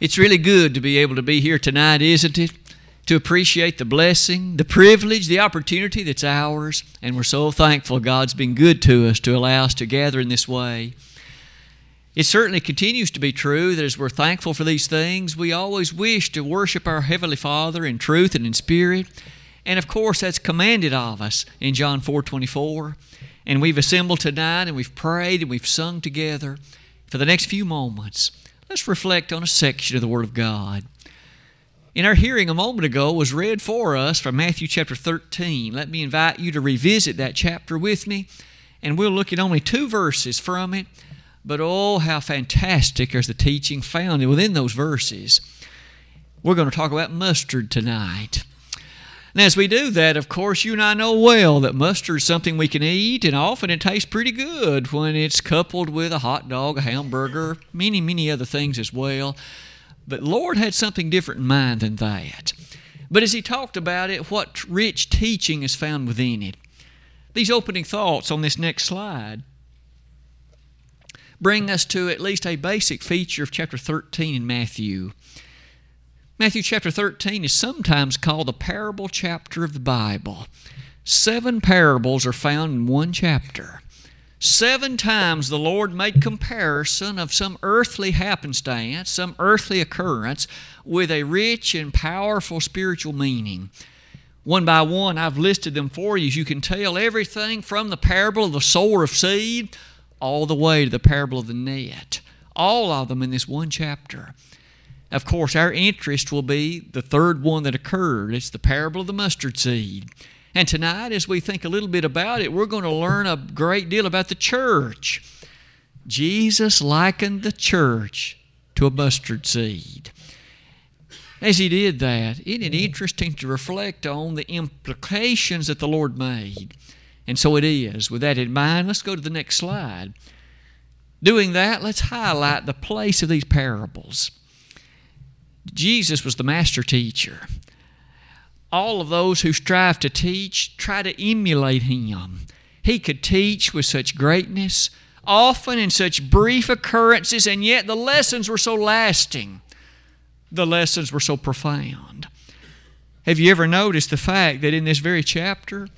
It's really good to be able to be here tonight, isn't it? To appreciate the blessing, the privilege, the opportunity that's ours. And we're so thankful God's been good to us to allow us to gather in this way. It certainly continues to be true that as we're thankful for these things, we always wish to worship our Heavenly Father in truth and in spirit. And of course, that's commanded of us in John 4 24. And we've assembled tonight and we've prayed and we've sung together. For the next few moments, Let's reflect on a section of the Word of God. In our hearing a moment ago was read for us from Matthew chapter 13. Let me invite you to revisit that chapter with me, and we'll look at only two verses from it. But oh, how fantastic is the teaching found within those verses. We're going to talk about mustard tonight. And as we do that, of course, you and I know well that mustard is something we can eat, and often it tastes pretty good when it's coupled with a hot dog, a hamburger, many, many other things as well. But Lord had something different in mind than that. But as He talked about it, what rich teaching is found within it. These opening thoughts on this next slide bring us to at least a basic feature of chapter 13 in Matthew. Matthew chapter 13 is sometimes called the parable chapter of the Bible. Seven parables are found in one chapter. Seven times the Lord made comparison of some earthly happenstance, some earthly occurrence, with a rich and powerful spiritual meaning. One by one, I've listed them for you. You can tell, everything from the parable of the sower of seed all the way to the parable of the net. All of them in this one chapter. Of course, our interest will be the third one that occurred. It's the parable of the mustard seed. And tonight, as we think a little bit about it, we're going to learn a great deal about the church. Jesus likened the church to a mustard seed. As he did that, isn't it interesting to reflect on the implications that the Lord made? And so it is. With that in mind, let's go to the next slide. Doing that, let's highlight the place of these parables. Jesus was the master teacher. All of those who strive to teach try to emulate him. He could teach with such greatness, often in such brief occurrences, and yet the lessons were so lasting. The lessons were so profound. Have you ever noticed the fact that in this very chapter,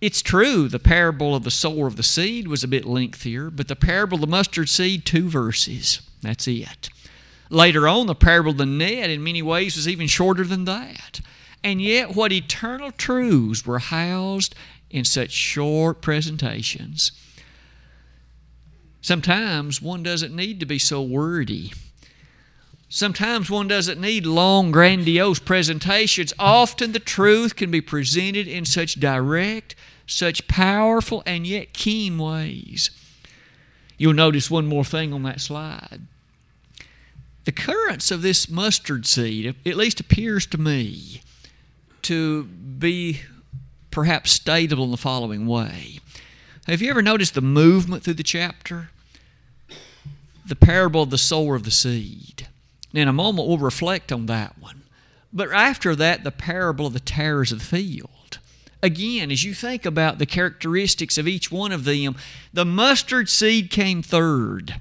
it's true the parable of the sower of the seed was a bit lengthier, but the parable of the mustard seed, two verses. That's it. Later on, the parable of the net, in many ways, was even shorter than that. And yet, what eternal truths were housed in such short presentations. Sometimes one doesn't need to be so wordy. Sometimes one doesn't need long, grandiose presentations. Often the truth can be presented in such direct, such powerful, and yet keen ways. You'll notice one more thing on that slide. The currents of this mustard seed, at least appears to me, to be perhaps stated in the following way. Have you ever noticed the movement through the chapter? The parable of the sower of the seed. In a moment, we'll reflect on that one. But after that, the parable of the tares of the field. Again, as you think about the characteristics of each one of them, the mustard seed came third.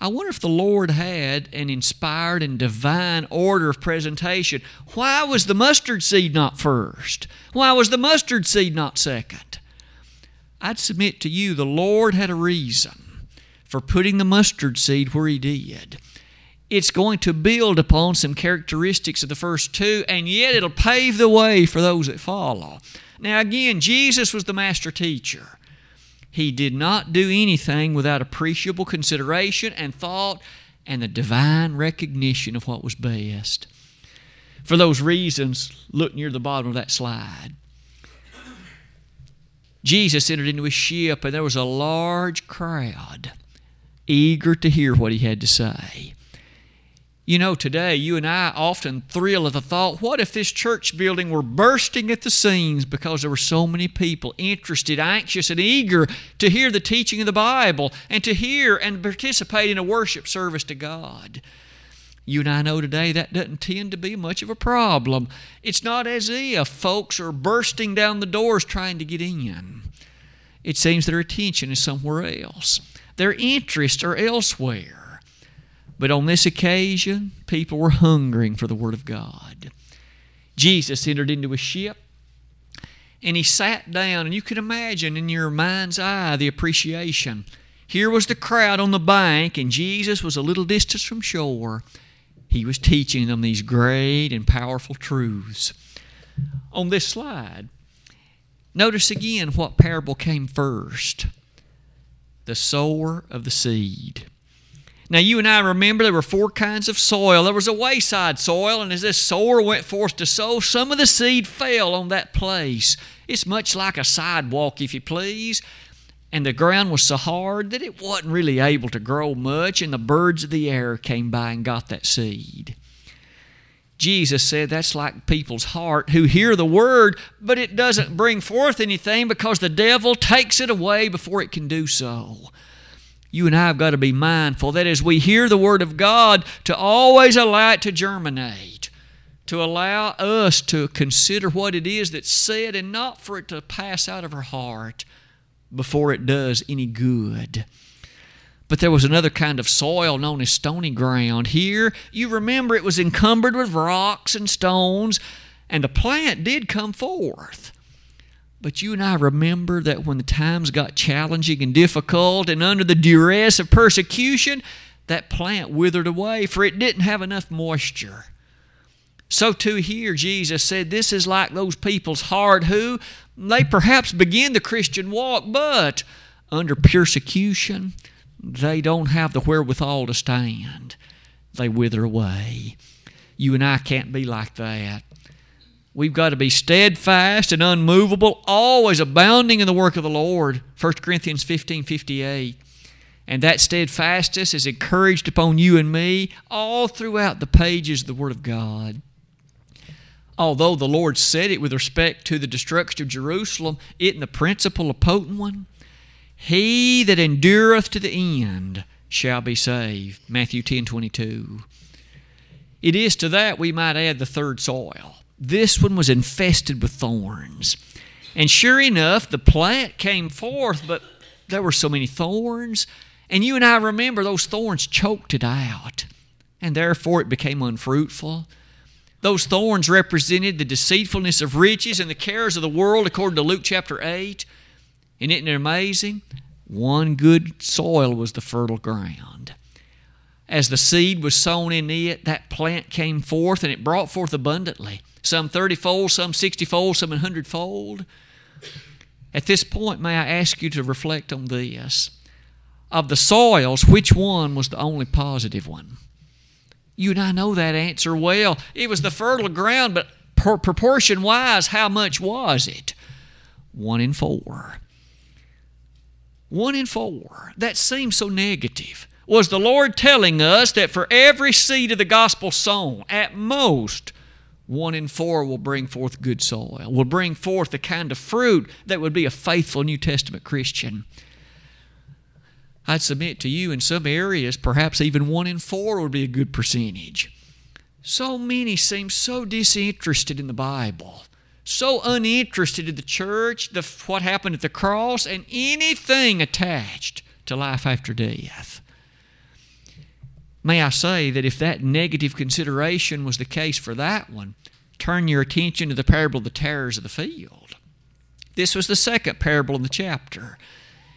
I wonder if the Lord had an inspired and divine order of presentation. Why was the mustard seed not first? Why was the mustard seed not second? I'd submit to you the Lord had a reason for putting the mustard seed where He did. It's going to build upon some characteristics of the first two, and yet it'll pave the way for those that follow. Now, again, Jesus was the master teacher. He did not do anything without appreciable consideration and thought and the divine recognition of what was best. For those reasons, look near the bottom of that slide. Jesus entered into a ship, and there was a large crowd eager to hear what he had to say. You know, today you and I often thrill at the thought what if this church building were bursting at the seams because there were so many people interested, anxious, and eager to hear the teaching of the Bible and to hear and participate in a worship service to God? You and I know today that doesn't tend to be much of a problem. It's not as if folks are bursting down the doors trying to get in. It seems their attention is somewhere else, their interests are elsewhere. But on this occasion, people were hungering for the Word of God. Jesus entered into a ship and he sat down, and you can imagine in your mind's eye the appreciation. Here was the crowd on the bank, and Jesus was a little distance from shore. He was teaching them these great and powerful truths. On this slide, notice again what parable came first the sower of the seed. Now, you and I remember there were four kinds of soil. There was a wayside soil, and as this sower went forth to sow, some of the seed fell on that place. It's much like a sidewalk, if you please. And the ground was so hard that it wasn't really able to grow much, and the birds of the air came by and got that seed. Jesus said that's like people's heart who hear the word, but it doesn't bring forth anything because the devil takes it away before it can do so you and I have got to be mindful that as we hear the Word of God, to always allow it to germinate, to allow us to consider what it is that's said and not for it to pass out of our heart before it does any good. But there was another kind of soil known as stony ground. Here, you remember it was encumbered with rocks and stones, and the plant did come forth. But you and I remember that when the times got challenging and difficult and under the duress of persecution, that plant withered away, for it didn't have enough moisture. So, too, here Jesus said, This is like those people's heart who they perhaps begin the Christian walk, but under persecution, they don't have the wherewithal to stand. They wither away. You and I can't be like that. We've got to be steadfast and unmovable, always abounding in the work of the Lord. 1 Corinthians 15 58. And that steadfastness is encouraged upon you and me all throughout the pages of the Word of God. Although the Lord said it with respect to the destruction of Jerusalem, it in the principle a potent one, he that endureth to the end shall be saved. Matthew 10 22. It is to that we might add the third soil. This one was infested with thorns. And sure enough, the plant came forth, but there were so many thorns. And you and I remember those thorns choked it out, and therefore it became unfruitful. Those thorns represented the deceitfulness of riches and the cares of the world, according to Luke chapter 8. And isn't it amazing? One good soil was the fertile ground. As the seed was sown in it, that plant came forth and it brought forth abundantly some 30 fold, some 60 fold, some 100 fold. At this point, may I ask you to reflect on this? Of the soils, which one was the only positive one? You and I know that answer well. It was the fertile ground, but proportion wise, how much was it? One in four. One in four. That seems so negative. Was the Lord telling us that for every seed of the gospel sown, at most one in four will bring forth good soil, will bring forth the kind of fruit that would be a faithful New Testament Christian. I'd submit to you in some areas, perhaps even one in four would be a good percentage. So many seem so disinterested in the Bible, so uninterested in the church, the, what happened at the cross, and anything attached to life after death. May I say that if that negative consideration was the case for that one, turn your attention to the parable of the tares of the field. This was the second parable in the chapter.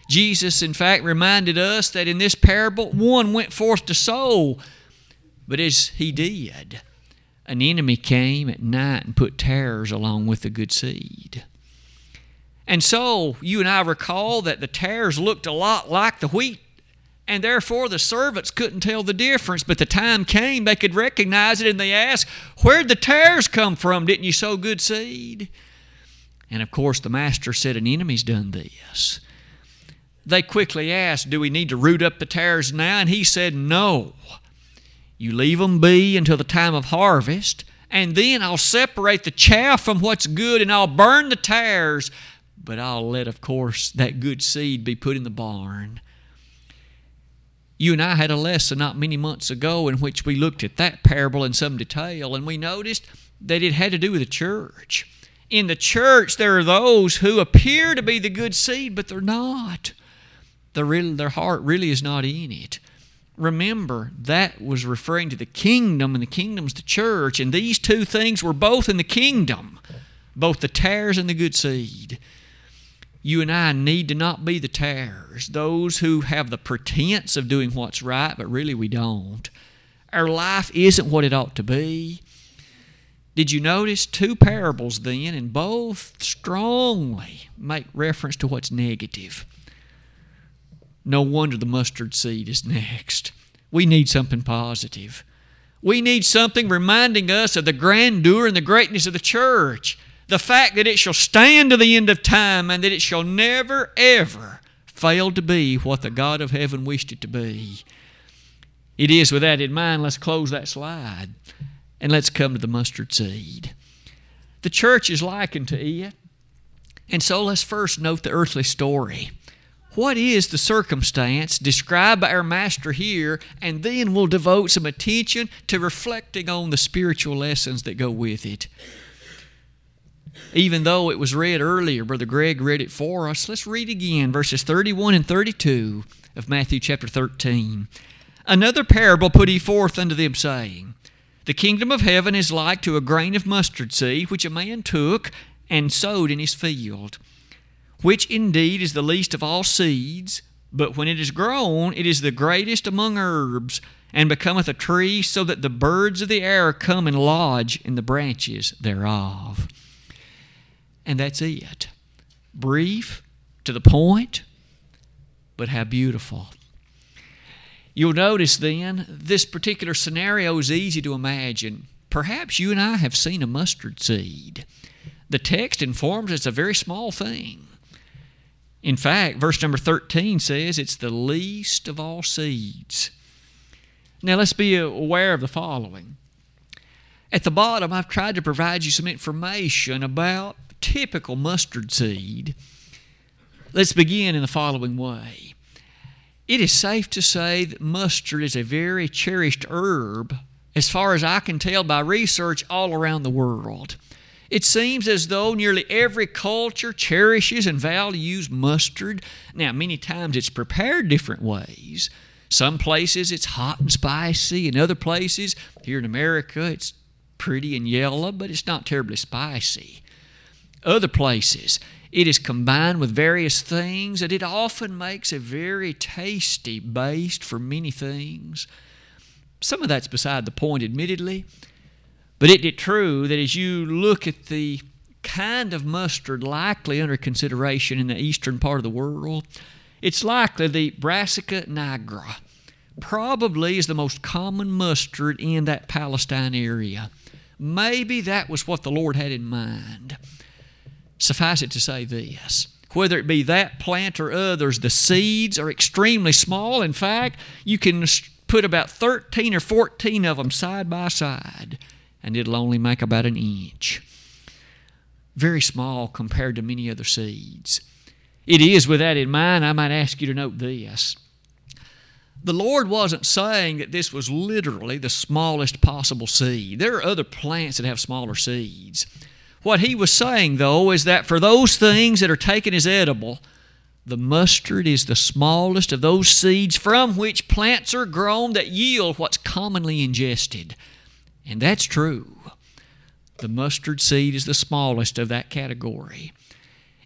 Jesus, in fact, reminded us that in this parable, one went forth to sow, but as he did, an enemy came at night and put tares along with the good seed. And so, you and I recall that the tares looked a lot like the wheat and therefore the servants couldn't tell the difference. But the time came they could recognize it, and they asked, Where'd the tares come from? Didn't you sow good seed? And of course, the master said, An enemy's done this. They quickly asked, Do we need to root up the tares now? And he said, No. You leave them be until the time of harvest, and then I'll separate the chaff from what's good, and I'll burn the tares, but I'll let, of course, that good seed be put in the barn you and I had a lesson not many months ago in which we looked at that parable in some detail, and we noticed that it had to do with the church. In the church, there are those who appear to be the good seed, but they're not. They're really, their heart really is not in it. remember that was referring to the kingdom, and the kingdom's the church, and these two things were both in the kingdom, both the tares and the good seed. You and I need to not be the tares, those who have the pretense of doing what's right, but really we don't. Our life isn't what it ought to be. Did you notice two parables then, and both strongly make reference to what's negative? No wonder the mustard seed is next. We need something positive. We need something reminding us of the grandeur and the greatness of the church. The fact that it shall stand to the end of time and that it shall never, ever fail to be what the God of heaven wished it to be. It is with that in mind, let's close that slide and let's come to the mustard seed. The church is likened to it. And so let's first note the earthly story. What is the circumstance described by our Master here, and then we'll devote some attention to reflecting on the spiritual lessons that go with it. Even though it was read earlier, Brother Greg read it for us, let's read again verses 31 and 32 of Matthew chapter 13. Another parable put he forth unto them, saying, The kingdom of heaven is like to a grain of mustard seed, which a man took and sowed in his field which indeed is the least of all seeds, but when it is grown, it is the greatest among herbs, and becometh a tree, so that the birds of the air come and lodge in the branches thereof. And that's it. Brief, to the point, but how beautiful. You'll notice then, this particular scenario is easy to imagine. Perhaps you and I have seen a mustard seed. The text informs it's a very small thing. In fact, verse number 13 says it's the least of all seeds. Now let's be aware of the following. At the bottom, I've tried to provide you some information about typical mustard seed. Let's begin in the following way. It is safe to say that mustard is a very cherished herb, as far as I can tell by research all around the world. It seems as though nearly every culture cherishes and values mustard. Now, many times it's prepared different ways. Some places it's hot and spicy, in other places, here in America, it's pretty and yellow, but it's not terribly spicy. Other places, it is combined with various things, and it often makes a very tasty baste for many things. Some of that's beside the point, admittedly. But it is true that as you look at the kind of mustard likely under consideration in the eastern part of the world, it's likely the Brassica nigra probably is the most common mustard in that Palestine area. Maybe that was what the Lord had in mind. Suffice it to say this whether it be that plant or others, the seeds are extremely small. In fact, you can put about 13 or 14 of them side by side and it'll only make about an inch. Very small compared to many other seeds. It is with that in mind, I might ask you to note this. The Lord wasn't saying that this was literally the smallest possible seed. There are other plants that have smaller seeds. What He was saying, though, is that for those things that are taken as edible, the mustard is the smallest of those seeds from which plants are grown that yield what's commonly ingested. And that's true. The mustard seed is the smallest of that category.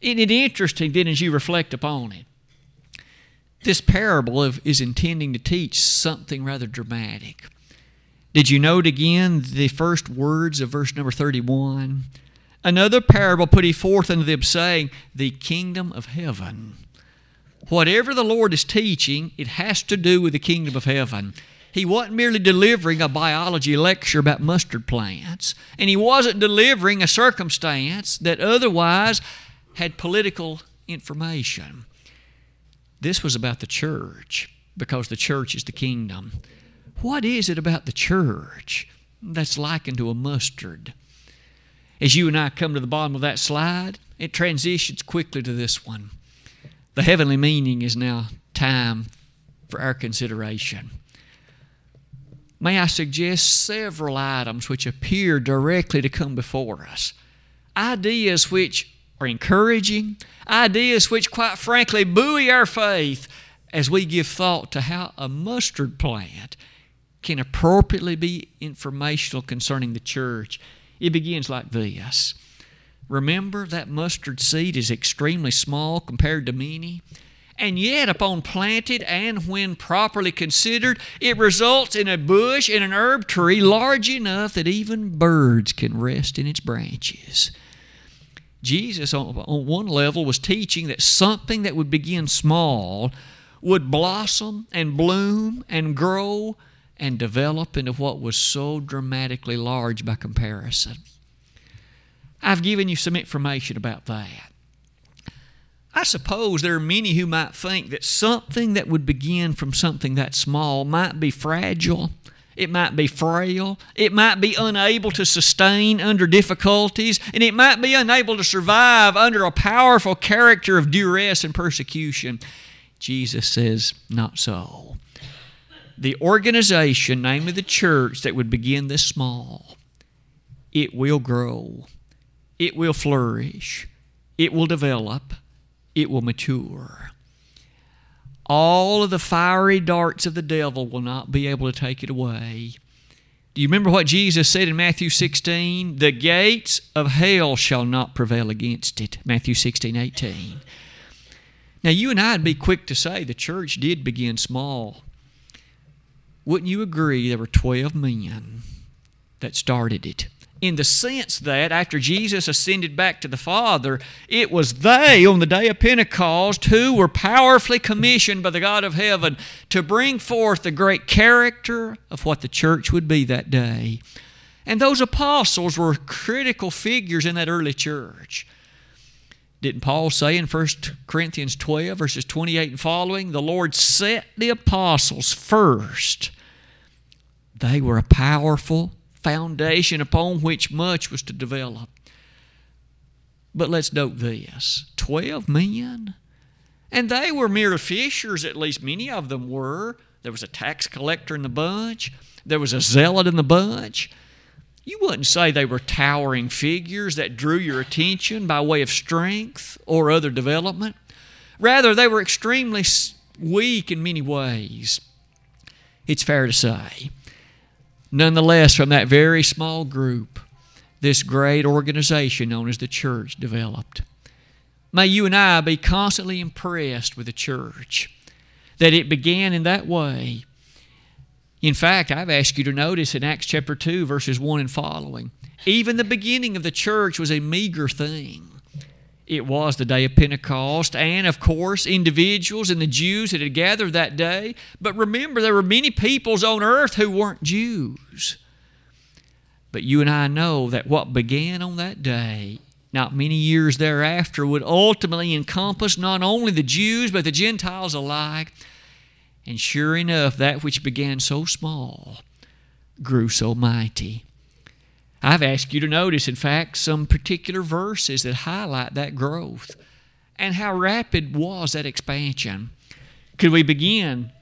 Isn't it interesting then as you reflect upon it? This parable is intending to teach something rather dramatic. Did you note again the first words of verse number 31? Another parable put he forth unto them, saying, The kingdom of heaven. Whatever the Lord is teaching, it has to do with the kingdom of heaven. He wasn't merely delivering a biology lecture about mustard plants, and he wasn't delivering a circumstance that otherwise had political information. This was about the church because the church is the kingdom. What is it about the church that's likened to a mustard? As you and I come to the bottom of that slide, it transitions quickly to this one. The heavenly meaning is now time for our consideration may I suggest several items which appear directly to come before us. Ideas which are encouraging, ideas which, quite frankly, buoy our faith, as we give thought to how a mustard plant can appropriately be informational concerning the church, it begins like this. Remember that mustard seed is extremely small compared to many? And yet, upon planted and when properly considered, it results in a bush and an herb tree large enough that even birds can rest in its branches. Jesus, on, one level, was teaching that something that would begin small would blossom and bloom and grow and develop into what was so dramatically large by comparison. I've given you some information about that. I suppose there are many who might think that something that would begin from something that small might be fragile, it might be frail, it might be unable to sustain under difficulties, and it might be unable to survive under a powerful character of duress and persecution. Jesus says, not so. The organization, namely the church, that would begin this small, it will grow, it will flourish, it will develop, it will mature. All of the fiery darts of the devil will not be able to take it away. Do you remember what Jesus said in Matthew 16? The gates of hell shall not prevail against it. Matthew 16, 18. Now, you and I would be quick to say the church did begin small. Wouldn't you agree there were 12 men that started it? In the sense that after Jesus ascended back to the Father, it was they on the day of Pentecost who were powerfully commissioned by the God of heaven to bring forth the great character of what the church would be that day. And those apostles were critical figures in that early church. Didn't Paul say in 1 Corinthians 12, verses 28 and following, the Lord set the apostles first? They were a powerful foundation upon which much was to develop. But let's note this 12 men? And they were mere fishers, at least many of them were. There was a tax collector in the bunch, there was a zealot in the bunch. You wouldn't say they were towering figures that drew your attention by way of strength or other development. Rather, they were extremely weak in many ways. It's fair to say. Nonetheless, from that very small group, this great organization known as the church developed. May you and I be constantly impressed with the church, that it began in that way in fact, I've asked you to notice in Acts chapter 2, verses 1 and following, even the beginning of the church was a meager thing. It was the day of Pentecost, and of course, individuals and the Jews that had gathered that day. But remember, there were many peoples on earth who weren't Jews. But you and I know that what began on that day, not many years thereafter, would ultimately encompass not only the Jews, but the Gentiles alike and sure enough, that which began so small grew so mighty. I've asked you to notice, in fact, some particular verses that highlight that growth and how rapid was that expansion. Could we begin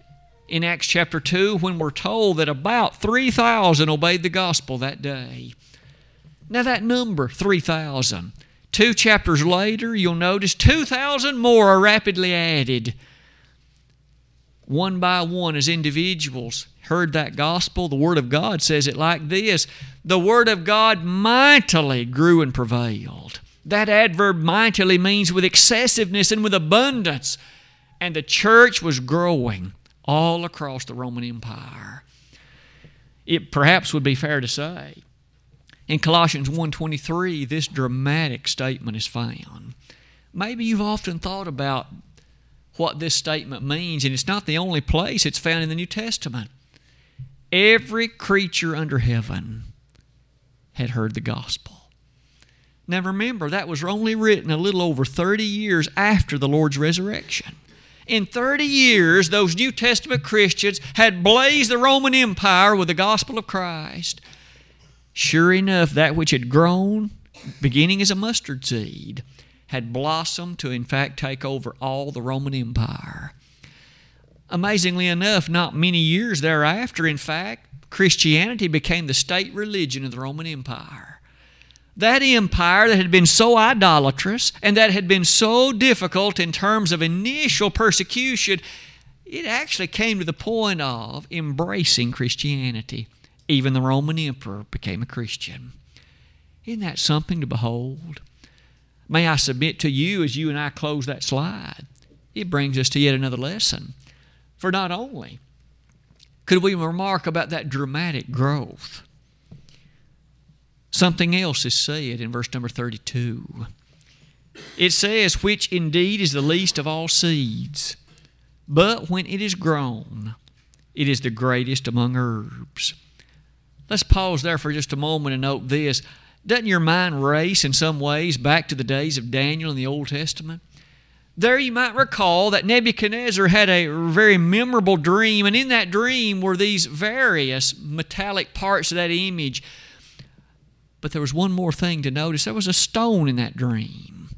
in Acts chapter 2 when we're told that about 3,000 obeyed the gospel that day? Now, that number, 3,000, two chapters later, you'll notice 2,000 more are rapidly added one by one as individuals heard that gospel, the Word of God says it like this The Word of God mightily grew and prevailed. That adverb mightily means with excessiveness and with abundance. And the church was growing all across the Roman Empire. It perhaps would be fair to say. In Colossians 1:23, this dramatic statement is found. Maybe you've often thought about what this statement means, and it's not the only place it's found in the New Testament. Every creature under heaven had heard the gospel. Now remember, that was only written a little over 30 years after the Lord's resurrection. In 30 years, those New Testament Christians had blazed the Roman Empire with the gospel of Christ. Sure enough, that which had grown, beginning as a mustard seed, had blossomed to, in fact, take over all the Roman Empire. Amazingly enough, not many years thereafter, in fact, Christianity became the state religion of the Roman Empire. That empire that had been so idolatrous and that had been so difficult in terms of initial persecution, it actually came to the point of embracing Christianity. Even the Roman emperor became a Christian. Isn't that something to behold? May I submit to you as you and I close that slide? It brings us to yet another lesson. For not only could we remark about that dramatic growth, something else is said in verse number 32. It says, Which indeed is the least of all seeds but when it is grown, it is the greatest among herbs. Let's pause there for just a moment and note this. Doesn't your mind race in some ways back to the days of Daniel in the Old Testament? There you might recall that Nebuchadnezzar had a very memorable dream, and in that dream were these various metallic parts of that image. But there was one more thing to notice there was a stone in that dream.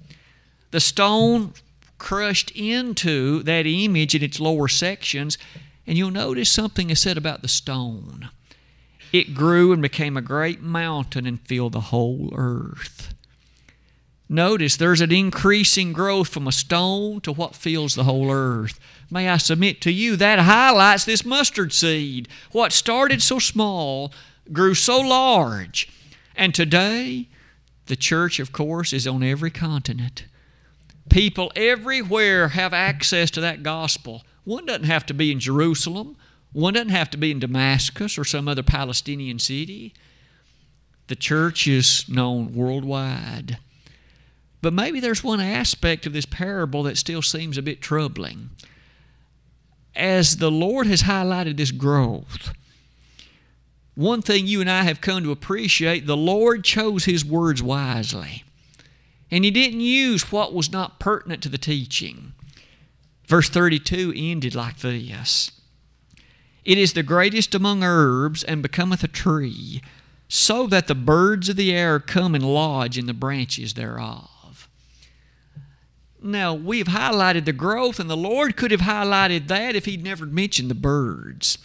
The stone crushed into that image in its lower sections. And you'll notice something is said about the stone. It grew and became a great mountain and filled the whole earth. Notice there's an increasing growth from a stone to what fills the whole earth. May I submit to you that highlights this mustard seed. What started so small grew so large. And today, the church, of course, is on every continent. People everywhere have access to that gospel. One doesn't have to be in Jerusalem, one doesn't have to be in Damascus or some other Palestinian city. The church is known worldwide. But maybe there's one aspect of this parable that still seems a bit troubling. As the Lord has highlighted this growth, one thing you and I have come to appreciate the Lord chose His words wisely. And he didn't use what was not pertinent to the teaching. Verse 32 ended like this It is the greatest among herbs, and becometh a tree, so that the birds of the air come and lodge in the branches thereof. Now, we've highlighted the growth, and the Lord could have highlighted that if He'd never mentioned the birds.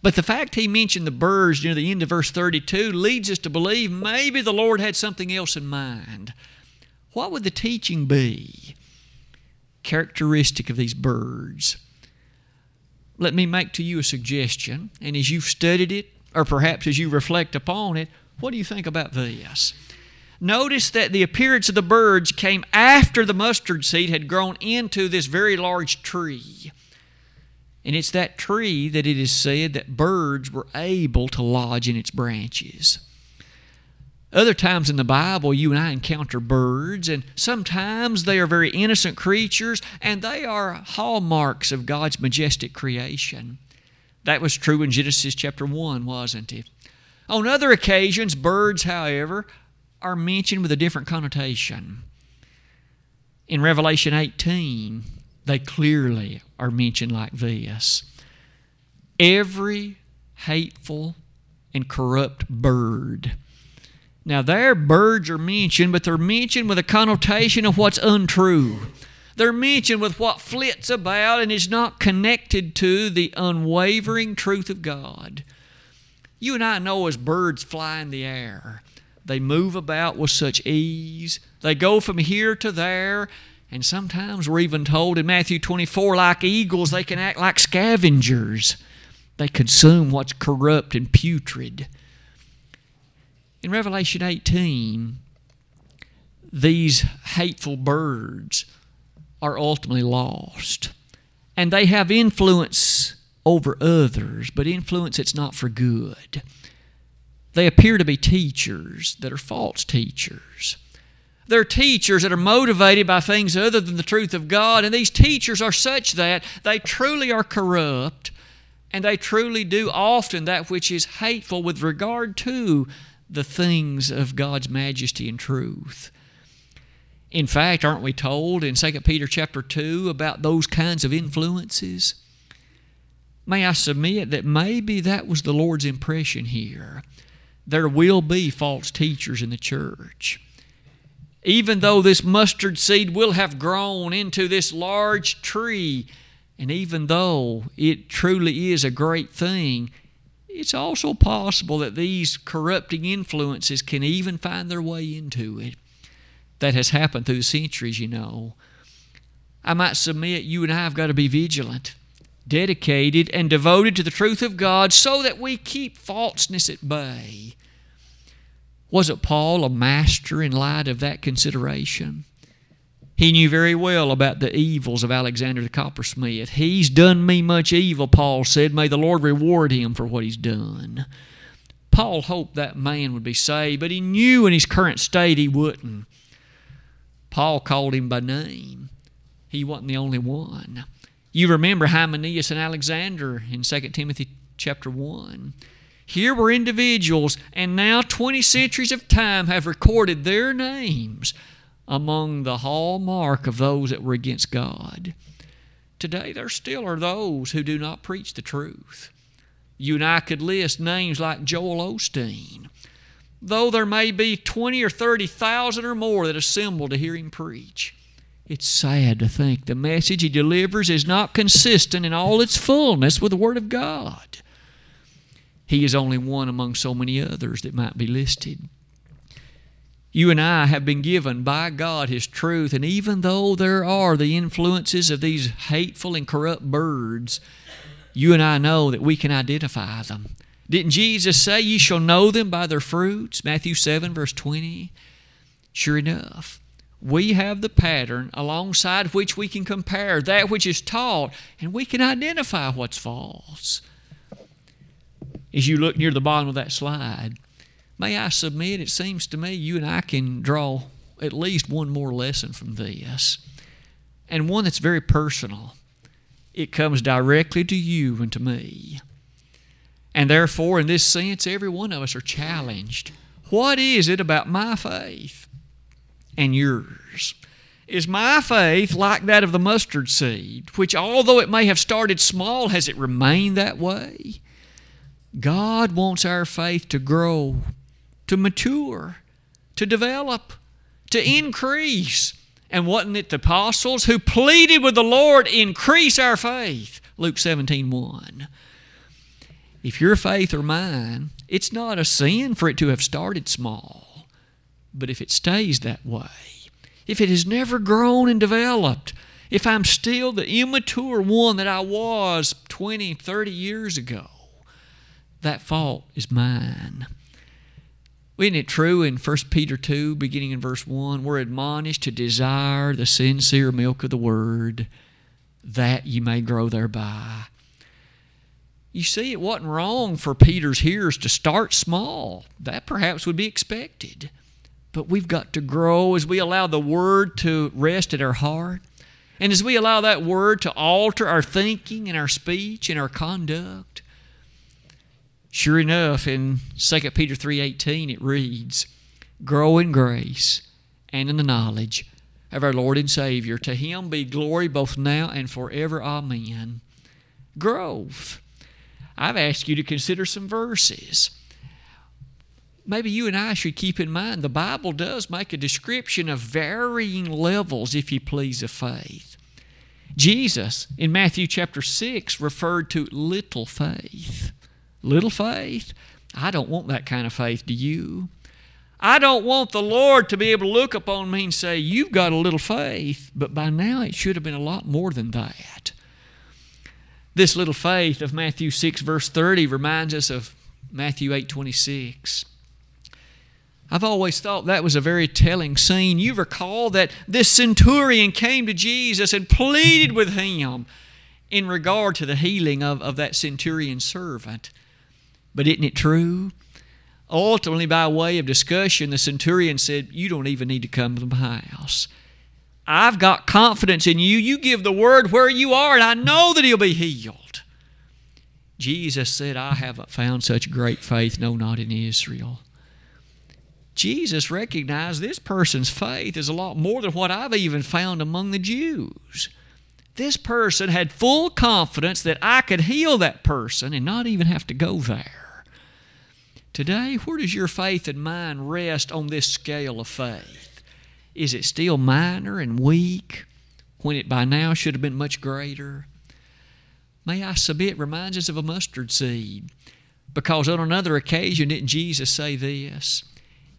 But the fact He mentioned the birds near the end of verse 32 leads us to believe maybe the Lord had something else in mind what would the teaching be? Characteristic of these birds. Let me make to you a suggestion, and as you've studied it, or perhaps as you reflect upon it, what do you think about this? Notice that the appearance of the birds came after the mustard seed had grown into this very large tree. And it's that tree that it is said that birds were able to lodge in its branches. Other times in the Bible, you and I encounter birds, and sometimes they are very innocent creatures, and they are hallmarks of God's majestic creation. That was true in Genesis chapter 1, wasn't it? On other occasions, birds, however, are mentioned with a different connotation. In Revelation 18, they clearly are mentioned like this Every hateful and corrupt bird now, there birds are mentioned, but they're mentioned with a connotation of what's untrue. They're mentioned with what flits about and is not connected to the unwavering truth of God. You and I know as birds fly in the air, they move about with such ease. They go from here to there, and sometimes we're even told in Matthew 24, like eagles, they can act like scavengers. They consume what's corrupt and putrid. In Revelation 18, these hateful birds are ultimately lost. And they have influence over others, but influence that's not for good. They appear to be teachers that are false teachers. They're teachers that are motivated by things other than the truth of God, and these teachers are such that they truly are corrupt and they truly do often that which is hateful with regard to the things of God's majesty and truth. In fact, aren't we told in 2 Peter chapter 2 about those kinds of influences? May I submit that maybe that was the Lord's impression here. There will be false teachers in the church. Even though this mustard seed will have grown into this large tree, and even though it truly is a great thing, it's also possible that these corrupting influences can even find their way into it. That has happened through the centuries, you know. I might submit you and I have got to be vigilant. dedicated and devoted to the truth of God so that we keep falseness at bay. Wasn't Paul a master in light of that consideration? He knew very well about the evils of Alexander the coppersmith. He's done me much evil, Paul said. May the Lord reward him for what he's done. Paul hoped that man would be saved, but he knew in his current state he wouldn't. Paul called him by name. He wasn't the only one. You remember Hymenaeus and Alexander in 2 Timothy chapter 1. Here were individuals, and now 20 centuries of time have recorded their names among the hallmark of those that were against God. Today, there still are those who do not preach the truth. You and I could list names like Joel Osteen. Though there may be 20 or 30,000 or more that assemble to hear him preach, it's sad to think the message he delivers is not consistent in all its fullness with the Word of God. He is only one among so many others that might be listed. You and I have been given by God His truth, and even though there are the influences of these hateful and corrupt birds, you and I know that we can identify them. Didn't Jesus say, Ye shall know them by their fruits? Matthew 7, verse 20. Sure enough, we have the pattern alongside which we can compare that which is taught, and we can identify what's false. As you look near the bottom of that slide, May I submit, it seems to me you and I can draw at least one more lesson from this, and one that's very personal. It comes directly to you and to me. And therefore, in this sense, every one of us are challenged. What is it about my faith and yours? Is my faith like that of the mustard seed, which, although it may have started small, has it remained that way? God wants our faith to grow to mature, to develop, to increase. And wasn't it the apostles who pleaded with the Lord, increase our faith? Luke 17 1. If your faith or mine, it's not a sin for it to have started small. But if it stays that way, if it has never grown and developed, if I'm still the immature one that I was 20, 30 years ago, that fault is mine. Isn't it true in 1 Peter 2, beginning in verse 1? We're admonished to desire the sincere milk of the Word that ye may grow thereby. You see, it wasn't wrong for Peter's hearers to start small. That perhaps would be expected. But we've got to grow as we allow the Word to rest at our heart. And as we allow that Word to alter our thinking and our speech and our conduct. Sure enough, in 2 Peter 3.18 it reads, Grow in grace and in the knowledge of our Lord and Savior. To Him be glory both now and forever. Amen. Growth. I've asked you to consider some verses. Maybe you and I should keep in mind the Bible does make a description of varying levels, if you please, of faith. Jesus in Matthew chapter 6 referred to little faith. Little faith? I don't want that kind of faith, do you? I don't want the Lord to be able to look upon me and say, You've got a little faith, but by now it should have been a lot more than that. This little faith of Matthew 6, verse 30, reminds us of Matthew 8, 26. I've always thought that was a very telling scene. You recall that this centurion came to Jesus and pleaded with him in regard to the healing of, of that centurion servant. But isn't it true? Ultimately, by way of discussion, the centurion said, You don't even need to come to my house. I've got confidence in you. You give the word where you are, and I know that he'll be healed. Jesus said, I haven't found such great faith, no, not in Israel. Jesus recognized this person's faith is a lot more than what I've even found among the Jews. This person had full confidence that I could heal that person and not even have to go there. Today, where does your faith and mine rest on this scale of faith? Is it still minor and weak when it by now should have been much greater? May I submit reminds us of a mustard seed. Because on another occasion, didn't Jesus say this?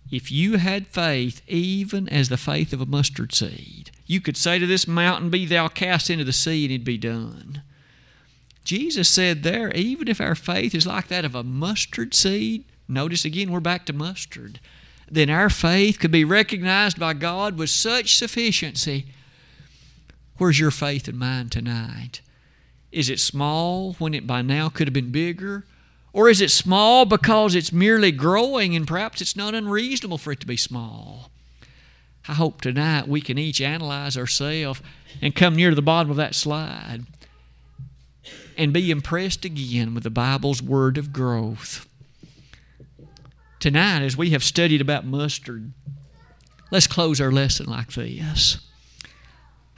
If you had faith even as the faith of a mustard seed, you could say to this mountain, Be thou cast into the sea, and it'd be done. Jesus said there, even if our faith is like that of a mustard seed, notice again we're back to mustard, then our faith could be recognized by God with such sufficiency. Where's your faith and mine tonight? Is it small when it by now could have been bigger? Or is it small because it's merely growing and perhaps it's not unreasonable for it to be small? I hope tonight we can each analyze ourselves and come near to the bottom of that slide and be impressed again with the Bible's word of growth. Tonight, as we have studied about mustard, let's close our lesson like this.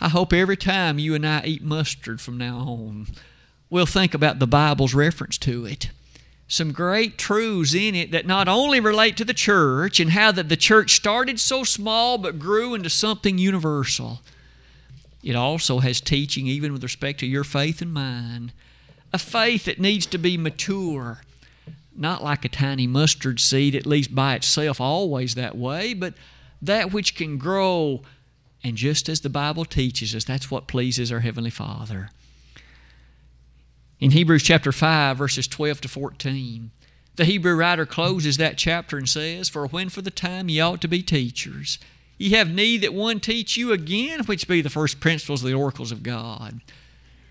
I hope every time you and I eat mustard from now on, we'll think about the Bible's reference to it some great truths in it that not only relate to the church and how that the church started so small but grew into something universal. It also has teaching even with respect to your faith and mine. A faith that needs to be mature, not like a tiny mustard seed, at least by itself, always that way, but that which can grow. And just as the Bible teaches us, that's what pleases our Heavenly Father. In Hebrews chapter 5, verses 12 to 14, the Hebrew writer closes that chapter and says, For when for the time ye ought to be teachers, ye have need that one teach you again, which be the first principles of the oracles of God,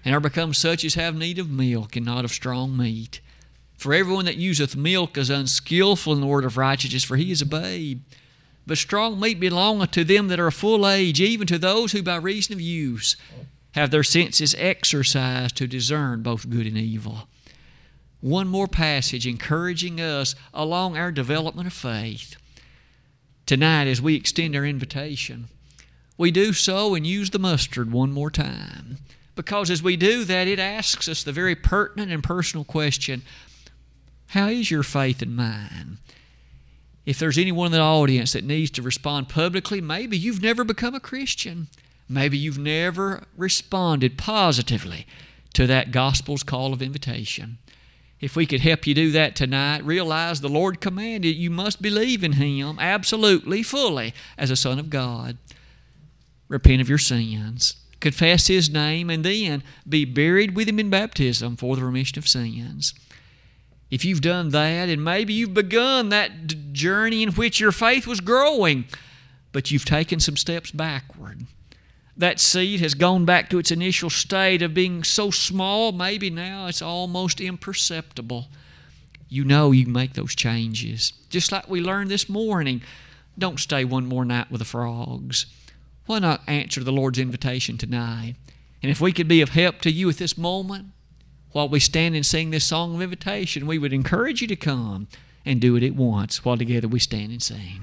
and are become such as have need of milk and not of strong meat. For everyone that useth milk is unskillful in the word of righteousness, for he is a babe. But strong meat belongeth to them that are of full age, even to those who by reason of use have their senses exercised to discern both good and evil. One more passage encouraging us along our development of faith. Tonight, as we extend our invitation, we do so and use the mustard one more time. Because as we do that, it asks us the very pertinent and personal question How is your faith and mine? If there's anyone in the audience that needs to respond publicly, maybe you've never become a Christian. Maybe you've never responded positively to that gospel's call of invitation. If we could help you do that tonight, realize the Lord commanded you must believe in Him absolutely, fully, as a Son of God. Repent of your sins, confess His name, and then be buried with Him in baptism for the remission of sins. If you've done that, and maybe you've begun that journey in which your faith was growing, but you've taken some steps backward, that seed has gone back to its initial state of being so small, maybe now it's almost imperceptible. You know you make those changes. Just like we learned this morning, don't stay one more night with the frogs. Why not answer the Lord's invitation tonight? And if we could be of help to you at this moment, while we stand and sing this song of invitation, we would encourage you to come and do it at once while together we stand and sing.